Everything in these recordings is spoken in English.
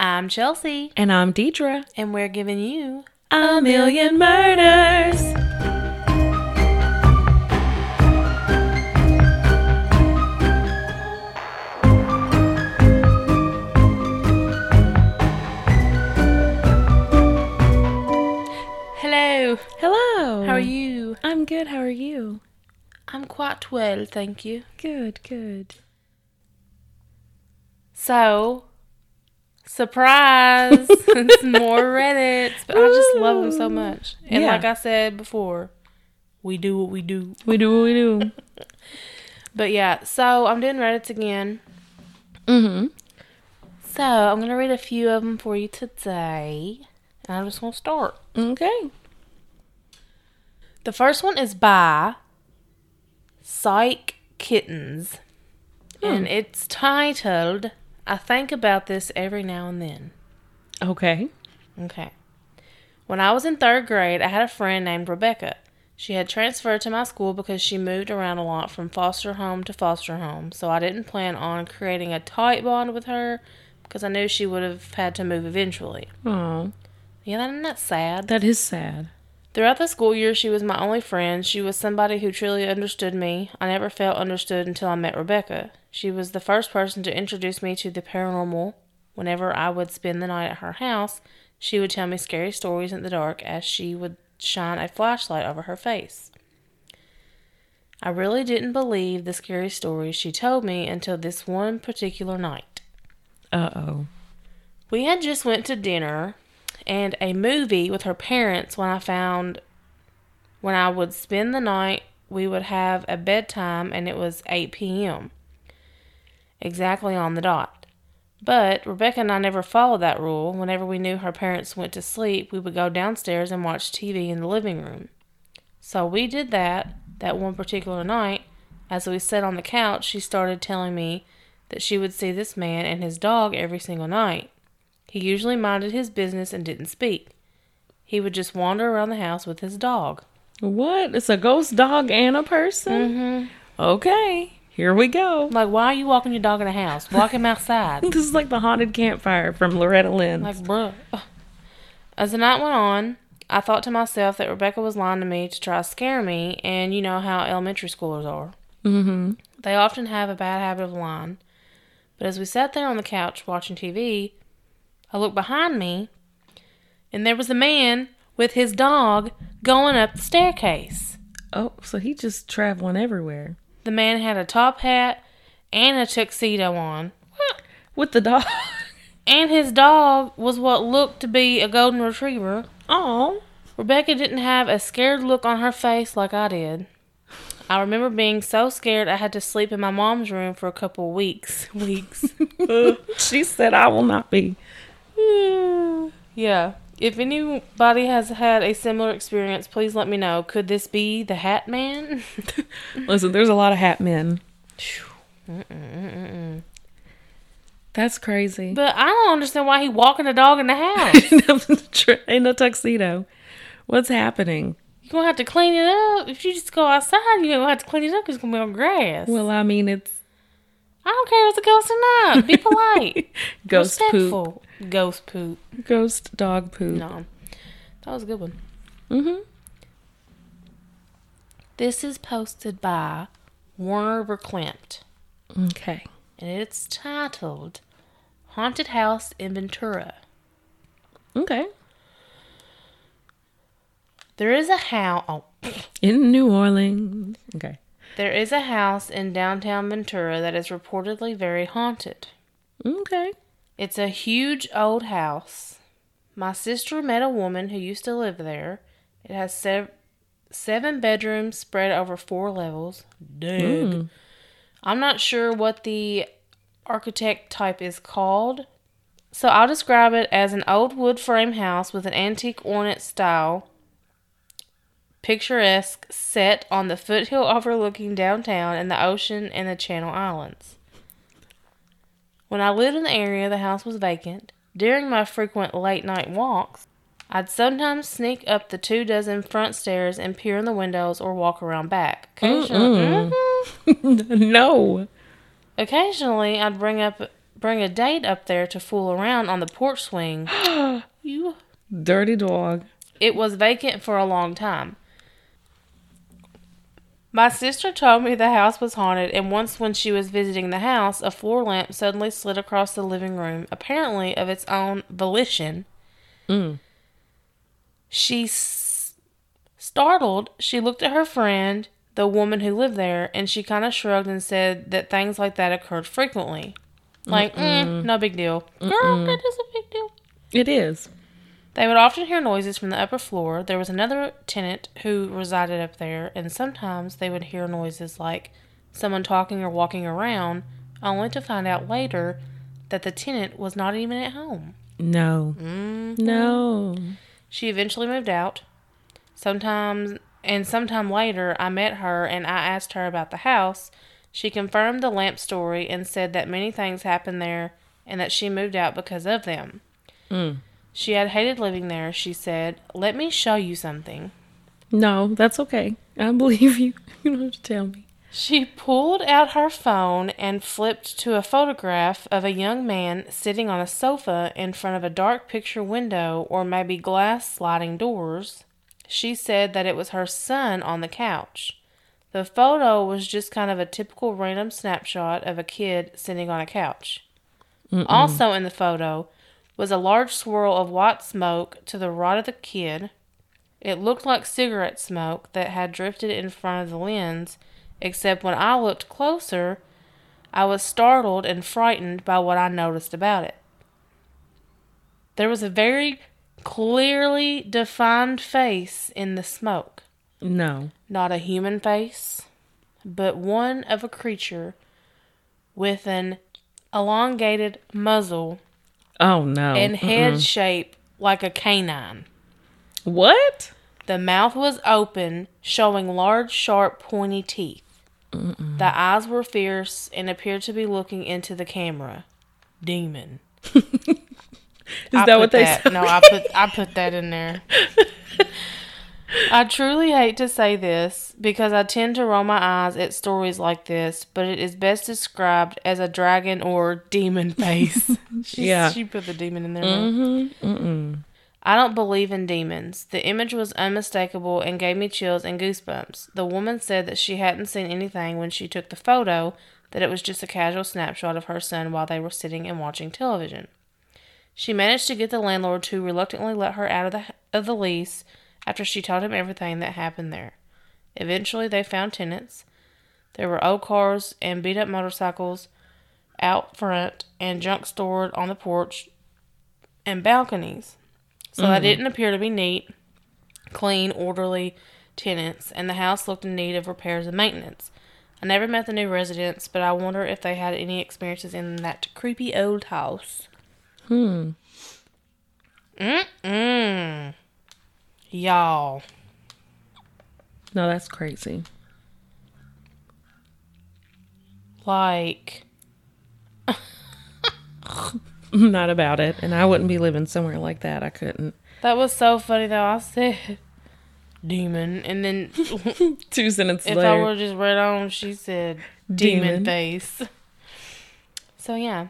I'm Chelsea, And I'm Deidre. and we're giving you A million murders. Hello. Hello. How are you? I'm good. How are you? I'm quite well, thank you. Good, good. So, surprise! it's more Reddits, but I just love them so much. And Yeah. like I said before, we do what we do. We do what we do. But yeah, so I'm doing Reddits again. Mm-hmm. So I'm gonna read a few of them for you today, and I'm just gonna start. Okay. The first one is by Psych Kittens, and it's titled "I think about this every now and then." Okay. Okay. When I was in third grade, I had a friend named Rebecca. She had transferred to my school because she moved around a lot from foster home to foster home, so I didn't plan on creating a tight bond with her because I knew she would have had to move eventually. Oh, Yeah, that- isn't that sad? that is sad. Throughout the school year, she was my only friend. She was somebody who truly understood me. I never felt understood until I met Rebecca. She was the first person to introduce me to the paranormal. Whenever I would spend the night at her house, she would tell me scary stories in the dark as she would shine a flashlight over her face. I really didn't believe the scary stories she told me until this one particular night. Uh-oh. We had just went to dinner and a movie with her parents when I found when I would spend the night we would have a bedtime and it was 8 p.m. exactly on the dot. But Rebecca and I never followed that rule. Whenever we knew her parents went to sleep, we would go downstairs and watch TV in the living room. So we did that that one particular night. As we sat on the couch, she started telling me that she would see this man and his dog every single night. He usually minded his business and didn't speak. He would just wander around the house with his dog. What? It's a ghost dog and a person? Mm-hmm. Okay. Here we go. Like, why are you walking your dog in the house? Walk him outside. This is like the haunted campfire from Loretta Lynn. Like, bruh. As the night went on, I thought to myself that Rebecca was lying to me to try to scare me, and you know how elementary schoolers are. mm-hmm. They often have a bad habit of lying. But as we sat there on the couch watching TV, I looked behind me, and there was a man with his dog going up the staircase. Oh, so he just traveling everywhere. The man had a top hat and a tuxedo on. With the dog. And his dog was what looked to be a golden retriever. Oh. Rebecca didn't have a scared look on her face like I did. I remember being so scared I had to sleep in my mom's room for a couple weeks. Weeks. she said I will not be. yeah. If anybody has had a similar experience, please let me know. Could this be the Hat Man? Listen, there's a lot of hat men. That's crazy. but I don't understand why he walking a dog in the house. in a tuxedo. What's happening? You're gonna have to clean it up. If you just go outside, you're gonna have to clean it up because it's gonna be on grass. Well, I mean, it's I don't care if it's a ghost or not. Be polite. ghost poop. Ghost poop. Ghost dog poop. No. That was a good one. Mm-hmm. This is posted by Warner Verklempt. Okay. And it's titled Haunted House in Ventura. Okay. There is a house. Oh, In New Orleans. Okay. there is a house in downtown Ventura that is reportedly very haunted. Okay. It's a huge old house. My sister met a woman who used to live there. It has sev- seven bedrooms spread over four levels. Dig. Mm. I'm not sure what the architect type is called, so I'll describe it as an old wood frame house with an antique ornate style, picturesque, set on the foothill overlooking downtown and the ocean and the Channel Islands. When I lived in the area, the house was vacant. During my frequent late night walks, I'd sometimes sneak up the two dozen front stairs and peer in the windows or walk around back. Occasionally, Mm-mm. Mm-hmm. no. Occasionally, I'd bring up bring a date up there to fool around on the porch swing. you Dirty dog. it was vacant for a long time. My sister told me the house was haunted, and once when she was visiting the house, a floor lamp suddenly slid across the living room, apparently of its own volition. Mm. She, s- startled, she looked at her friend, the woman who lived there, and she kind of shrugged and said that things like that occurred frequently. Like, mm, no big deal. Girl, that is a big deal. It is. They would often hear noises from the upper floor. There was another tenant who resided up there, and sometimes they would hear noises like someone talking or walking around, only to find out later that the tenant was not even at home. No. Mm. No. She eventually moved out. Sometimes, and sometime later, I met her and I asked her about the house. She confirmed the lamp story and said that many things happened there and that she moved out because of them. Mm. She had hated living there, she said. Let me show you something. No, that's okay. I believe you. You don't have to tell me. She pulled out her phone and flipped to a photograph of a young man sitting on a sofa in front of a dark picture window or maybe glass sliding doors. She said that it was her son on the couch. The photo was just kind of a typical random snapshot of a kid sitting on a couch. mm. Also in the photo was a large swirl of white smoke to the right of the kid. It looked like cigarette smoke that had drifted in front of the lens, except when I looked closer, I was startled and frightened by what I noticed about it. There was a very clearly defined face in the smoke. No. Not a human face, but one of a creature with an elongated muzzle Oh no. and head Mm-mm. shape like a canine. What? The mouth was open, showing large, sharp, pointy teeth. The eyes were fierce and appeared to be looking into the camera. Demon. Is I that what they that, said? No, I put I put that in there. I truly hate to say this because I tend to roll my eyes at stories like this, but it is best described as a dragon or demon face. she, Yeah. she put the demon in there. Mm-hmm. Mm-mm. I don't believe in demons. The image was unmistakable and gave me chills and goosebumps. The woman said that she hadn't seen anything when she took the photo, that it was just a casual snapshot of her son while they were sitting and watching television. She managed to get the landlord to reluctantly let her out of the of the lease after she told him everything that happened there. Eventually, they found tenants. There were old cars and beat up motorcycles out front and junk stored on the porch and balconies. So they didn't appear to be neat, clean, orderly tenants, and the house looked in need of repairs and maintenance. I never met the new residents, but I wonder if they had any experiences in that creepy old house. Hmm. Mm-mm. Y'all. No, that's crazy. Like, I'm not about it, and I wouldn't be living somewhere like that. I couldn't. that was so funny though. I said demon, and then Two sentences if I later. would just read on, she said demon, Demon. face. So yeah.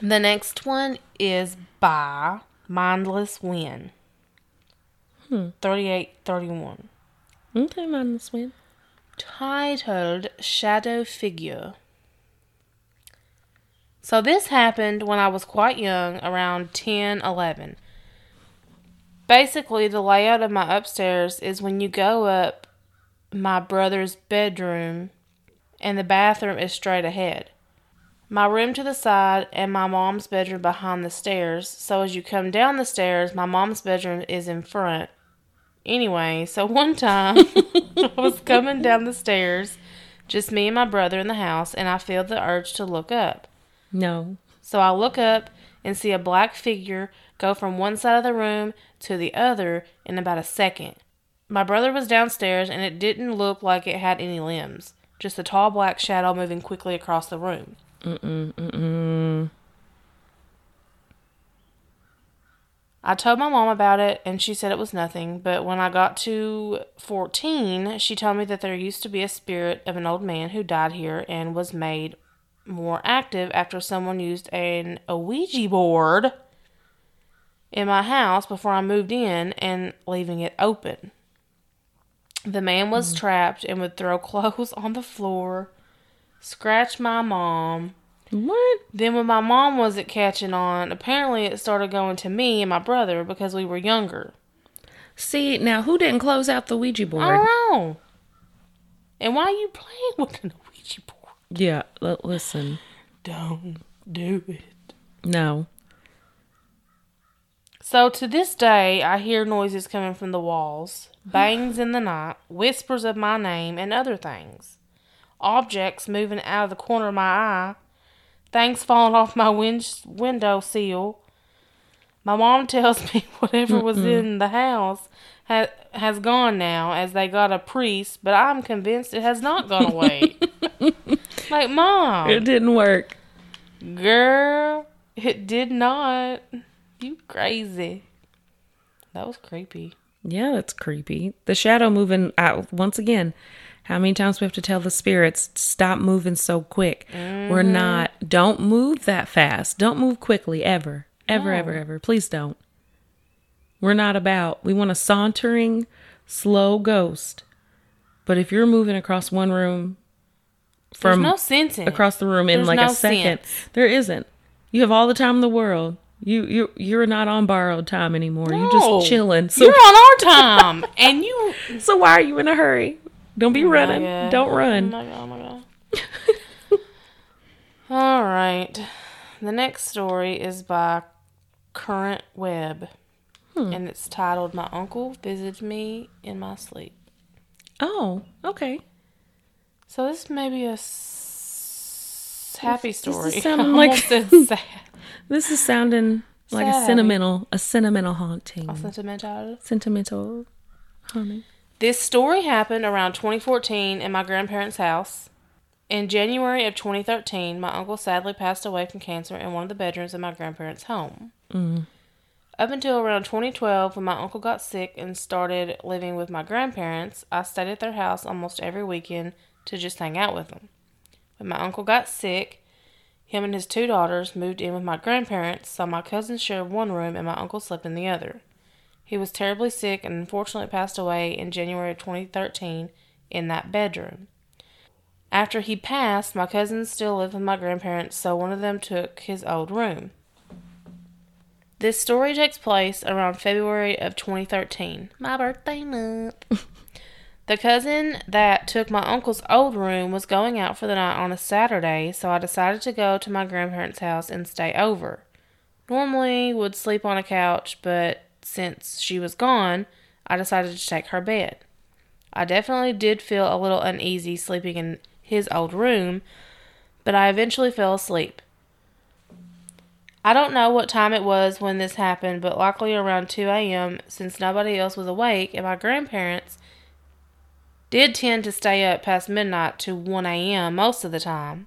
The next one is by Mindless Win. Hmm. 3831. Okay, mind the swim. Titled Shadow Figure. So this happened when I was quite young, around 10, 11. Basically, the layout of my upstairs is when you go up my brother's bedroom and the bathroom is straight ahead. My room to the side and my mom's bedroom behind the stairs. So as you come down the stairs, my mom's bedroom is in front. Anyway, so one time I was coming down the stairs, just me and my brother in the house, and I feel the urge to look up. No. So I look up and see a black figure go from one side of the room to the other in about a second. My brother was downstairs and it didn't look like it had any limbs, just a tall black shadow moving quickly across the room. Mm-mm. Mm-mm. I told my mom about it and she said it was nothing, but when I got to 14, she told me that there used to be a spirit of an old man who died here and was made more active after someone used an a Ouija board in my house before I moved in and leaving it open. The man was mm. trapped and would throw clothes on the floor, scratch my mom. What? Then, when my mom wasn't catching on, apparently it started going to me and my brother because we were younger. See, now who didn't close out the Ouija board? I don't know. And why are you playing with an Ouija board? Yeah, l- listen. Don't do it. No. So to this day, I hear noises coming from the walls, bangs in the night, whispers of my name, and other things. Objects moving out of the corner of my eye, things falling off my win- window sill. My mom tells me whatever was in the house ha- has gone now, as they got a priest, but I'm convinced it has not gone away. like, mom, It didn't work. Girl, it did not. You crazy. That was creepy. Yeah, that's creepy. The shadow moving out once again. How many times we have to tell the spirits stop moving so quick? We're mm-hmm. not. Don't move that fast. Don't move quickly ever. Ever, ever, ever. Please don't. We're not about. We want a sauntering, slow ghost. But if you're moving across one room There's from no sense across the room in There's like no a second, sense. there isn't. You have all the time in the world. You you you're not on borrowed time anymore. You're just chilling. So You're on our time, and you. so why are you in a hurry? Don't be running. Oh God. Don't Oh run. my god! Oh my god! All right. The next story is by Current Web, Hmm. and it's titled "My Uncle Visited Me in My Sleep." Oh, okay. So this may be a s- happy This- this is story. sounding like- sad. This is sounding like a sentimental, a sentimental haunting, Sentimental. sentimental haunting. This story happened around 2014 in my grandparents' house. In January of 2013, my uncle sadly passed away from cancer in one of the bedrooms of my grandparents' home. Mm. Up until around 2012, when my uncle got sick and started living with my grandparents, I stayed at their house almost every weekend to just hang out with them. When my uncle got sick, him and his two daughters moved in with my grandparents, so my cousins shared one room and my uncle slept in the other. He was terribly sick and unfortunately passed away in January of 2013 in that bedroom. After he passed, my cousins still lived with my grandparents, so one of them took his old room. This story takes place around February of 2013, my birthday month. the cousin that took my uncle's old room was going out for the night on a Saturday, so I decided to go to my grandparents' house and stay over. Normally would sleep on a couch, but since she was gone, I decided to take her bed. I definitely did feel a little uneasy sleeping in his old room, but I eventually fell asleep. I don't know what time it was when this happened, but likely around 2 a.m. since nobody else was awake, and my grandparents did tend to stay up past midnight to 1 a.m. most of the time.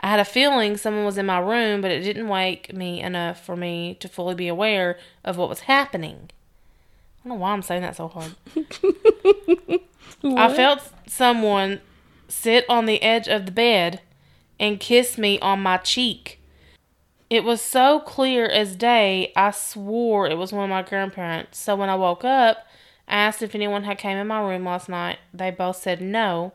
I had a feeling someone was in my room, but it didn't wake me enough for me to fully be aware of what was happening. I don't know why I'm saying that so hard. I felt someone sit on the edge of the bed and kiss me on my cheek. It was so clear as day, I swore it was one of my grandparents. So when I woke up, I asked if anyone had came in my room last night. They both said no.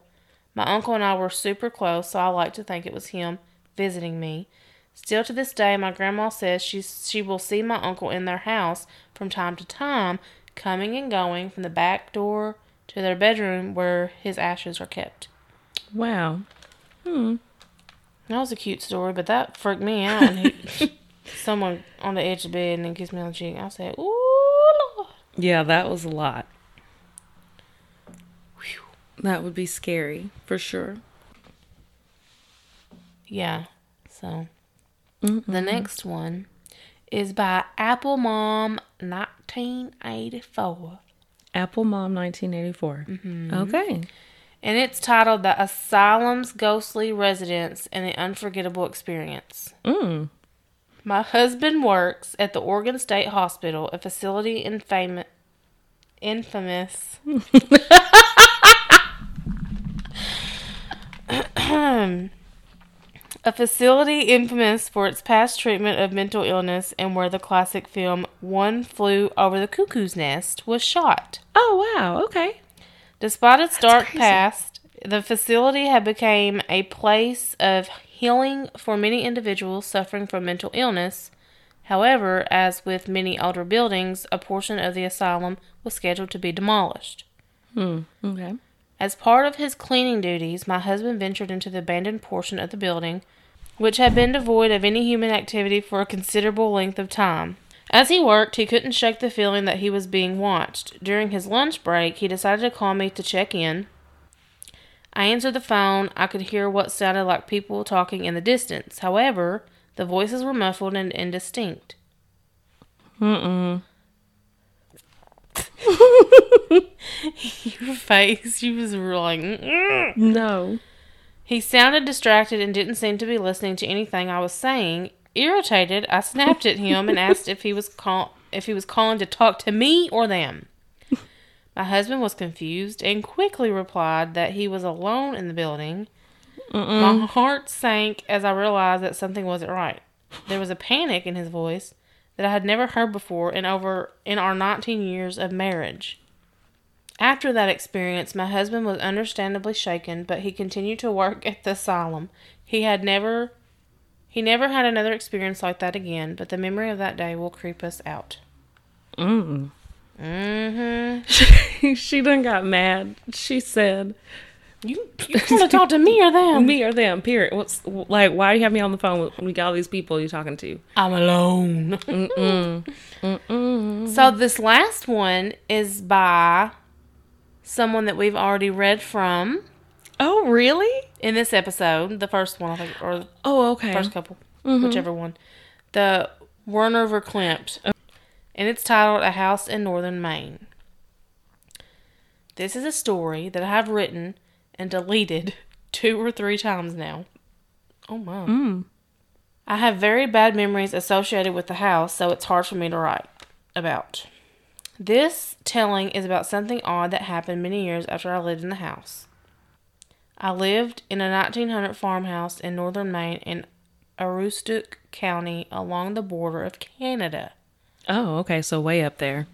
My uncle and I were super close, so I like to think it was him visiting me. Still to this day, my grandma says she she will see my uncle in their house from time to time, coming and going from the back door to their bedroom where his ashes are kept. Wow. Hmm. That was a cute story, but that freaked me out. he, someone on the edge of the bed and then kissed me on the cheek. I said, "Ooh, Lord." Yeah, that was a lot. That would be scary for sure. Yeah. So the next one is by Apple Mom, nineteen eighty four, Apple Mom 1984. Okay. and it's titled "The Asylum's Ghostly Residence and the Unforgettable Experience." Mm. My husband works at the Oregon State Hospital, a facility infam- infamous. A facility infamous for its past treatment of mental illness and where the classic film One Flew Over the Cuckoo's Nest was shot. Oh wow. Okay. Despite its dark crazy. past, the facility had become a place of healing for many individuals suffering from mental illness. However, as with many older buildings, a portion of the asylum was scheduled to be demolished. Hmm. Okay. As part of his cleaning duties, my husband ventured into the abandoned portion of the building, which had been devoid of any human activity for a considerable length of time. As he worked, he couldn't shake the feeling that he was being watched. During his lunch break, he decided to call me to check in. I answered the phone. I could hear what sounded like people talking in the distance. However, the voices were muffled and indistinct. Mm-mm. Your face, you was like, "Mm." No. He sounded distracted and didn't seem to be listening to anything I was saying. Irritated, I snapped at him and asked if he was call- if he was calling to talk to me or them. My husband was confused and quickly replied that he was alone in the building. My heart sank as I realized that something wasn't right. There was a panic in his voice that I had never heard before in over in our 19 years of marriage. After that experience, my husband was understandably shaken, but he continued to work at the asylum. He had never he never had another experience like that again, but the memory of that day will creep us out. Mm. Mm-hmm. she done got mad. She said, You you want to talk to me or them? "Me or them?" Period. What's like? Why do you have me on the phone with we got all these people you talking to? I'm alone. Mm-mm. Mm-mm. So this last one is by someone that we've already read from Oh, really? in this episode, the first one, I think, or Oh, okay. first couple, whichever one. The Werner Verklempt. And it's titled A House in Northern Maine. This is a story that I have written and deleted two or three times now. Oh my. Mm. I have very bad memories associated with the house, so it's hard for me to write about. This telling is about something odd that happened many years after I lived in the house. I lived in a 1900 farmhouse in northern Maine in Aroostook County along the border of Canada. Oh, okay. So way up there.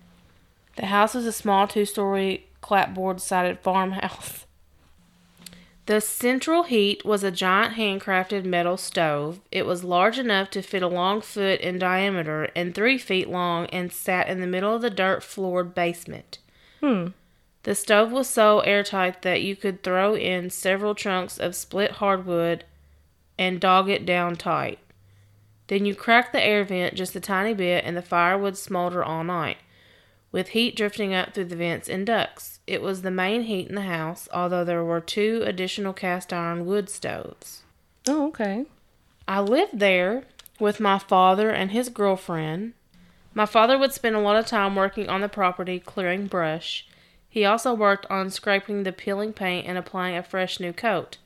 The house was a small two story clapboard sided farmhouse. The central heat was a giant handcrafted metal stove. It was large enough to fit a long foot in diameter and three feet long and sat in the middle of the dirt floored basement. Hmm. The stove was so airtight that you could throw in several chunks of split hardwood and dog it down tight. Then you crack the air vent just a tiny bit and the fire would smolder all night, with heat drifting up through the vents and ducts. It was the main heat in the house, although there were two additional cast iron wood stoves. Oh, okay. I lived there with my father and his girlfriend. My father would spend a lot of time working on the property, clearing brush. He also worked on scraping the peeling paint and applying a fresh new coat.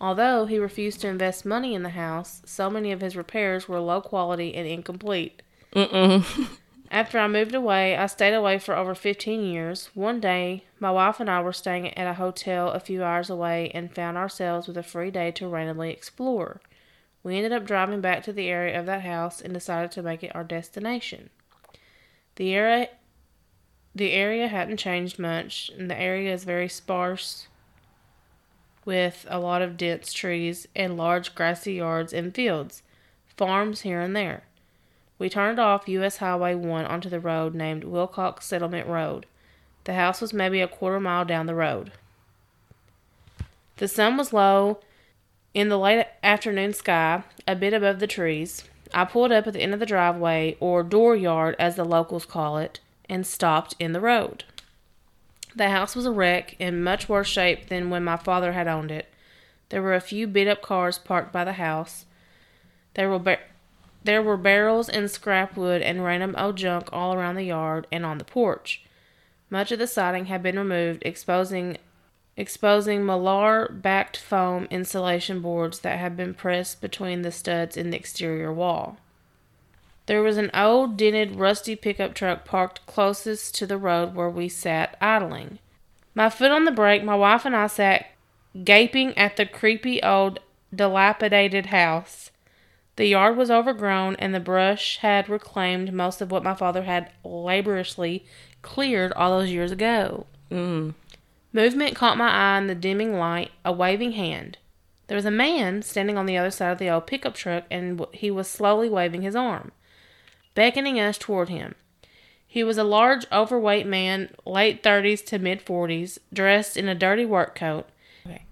Although he refused to invest money in the house, so many of his repairs were low quality and incomplete. After I moved away, I stayed away for over 15 years. One day, my wife and I were staying at a hotel a few hours away and found ourselves with a free day to randomly explore. We ended up driving back to the area of that house and decided to make it our destination. The area the area hadn't changed much, and the area is very sparse with a lot of dense trees and large grassy yards and fields, farms here and there. We turned off US Highway 1 onto the road named Wilcox Settlement Road. The house was maybe a quarter mile down the road. The sun was low in the late afternoon sky, a bit above the trees. I pulled up at the end of the driveway, or dooryard as the locals call it, and stopped in the road. The house was a wreck in much worse shape than when my father had owned it. There were a few beat up cars parked by the house. There were there were barrels and scrap wood and random old junk all around the yard and on the porch. Much of the siding had been removed, exposing exposing Mylar backed foam insulation boards that had been pressed between the studs in the exterior wall. There was an old, dented, rusty pickup truck parked closest to the road where we sat idling. My foot on the brake, my wife and I sat gaping at the creepy old dilapidated house. The yard was overgrown, and the brush had reclaimed most of what my father had laboriously cleared all those years ago. Mm. Movement caught my eye in the dimming light, a waving hand. There was a man standing on the other side of the old pickup truck, and he was slowly waving his arm, beckoning us toward him. He was a large, overweight man, late 30s to mid 40s, dressed in a dirty work coat.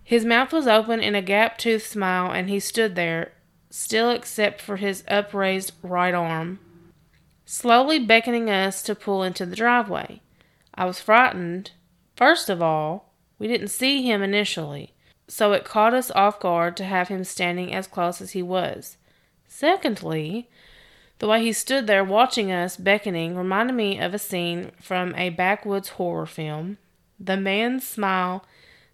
His mouth was open in a gap toothed smile, and he stood there, still except for his upraised right arm, slowly beckoning us to pull into the driveway. I was frightened. First of all, we didn't see him initially, so it caught us off guard to have him standing as close as he was. Secondly, the way he stood there watching us, beckoning, reminded me of a scene from a backwoods horror film. The man's smile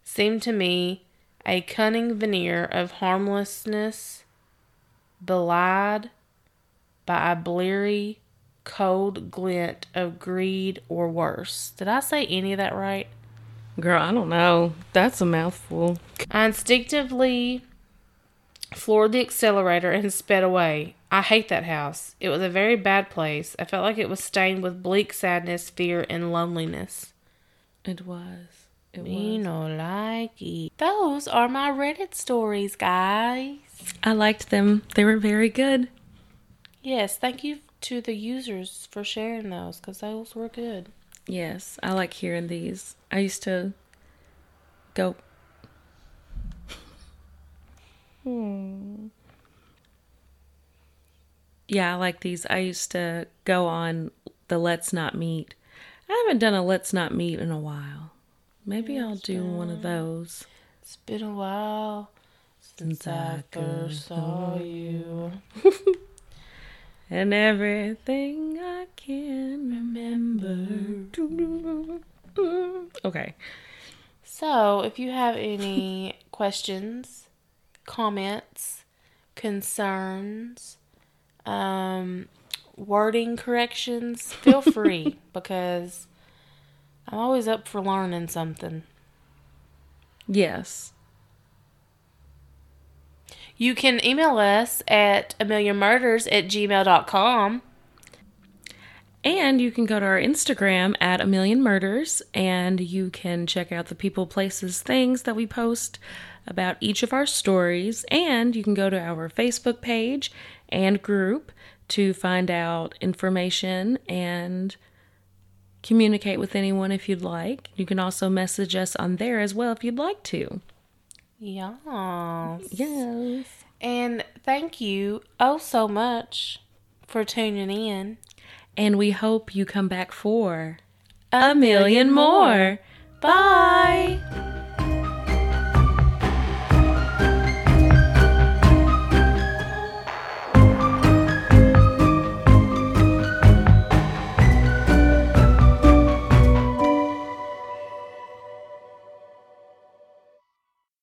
seemed to me a cunning veneer of harmlessness, belied by a bleary, cold glint of greed or worse. Did I say any of that right? Girl, I don't know. That's a mouthful. I instinctively floored the accelerator and sped away. I hate that house. It was a very bad place. I felt like it was stained with bleak sadness, fear, and loneliness. It was. It Me was. no like it. Those are my Reddit stories, guys. I liked them. They were very good. Yes, thank you to the users for sharing those because those were good. Yes, I like hearing these. I used to go. Hmm. Yeah, I like these. I used to go on the Let's Not Meet. I haven't done a Let's Not Meet in a while. Maybe I'll do one of those. It's been a while since I first saw you. And everything I can remember. Okay. So, if you have any questions, comments, concerns, um, wording corrections, feel free because I'm always up for learning something. Yes. You can email us at a million murders at gmail.com. And you can go to our Instagram at a million murders and you can check out the people, places, things that we post about each of our stories. And you can go to our Facebook page and group to find out information and communicate with anyone if you'd like. You can also message us on there as well if you'd like to. Yes. Yes. And thank you oh so much for tuning in. And we hope you come back for a million more. Bye.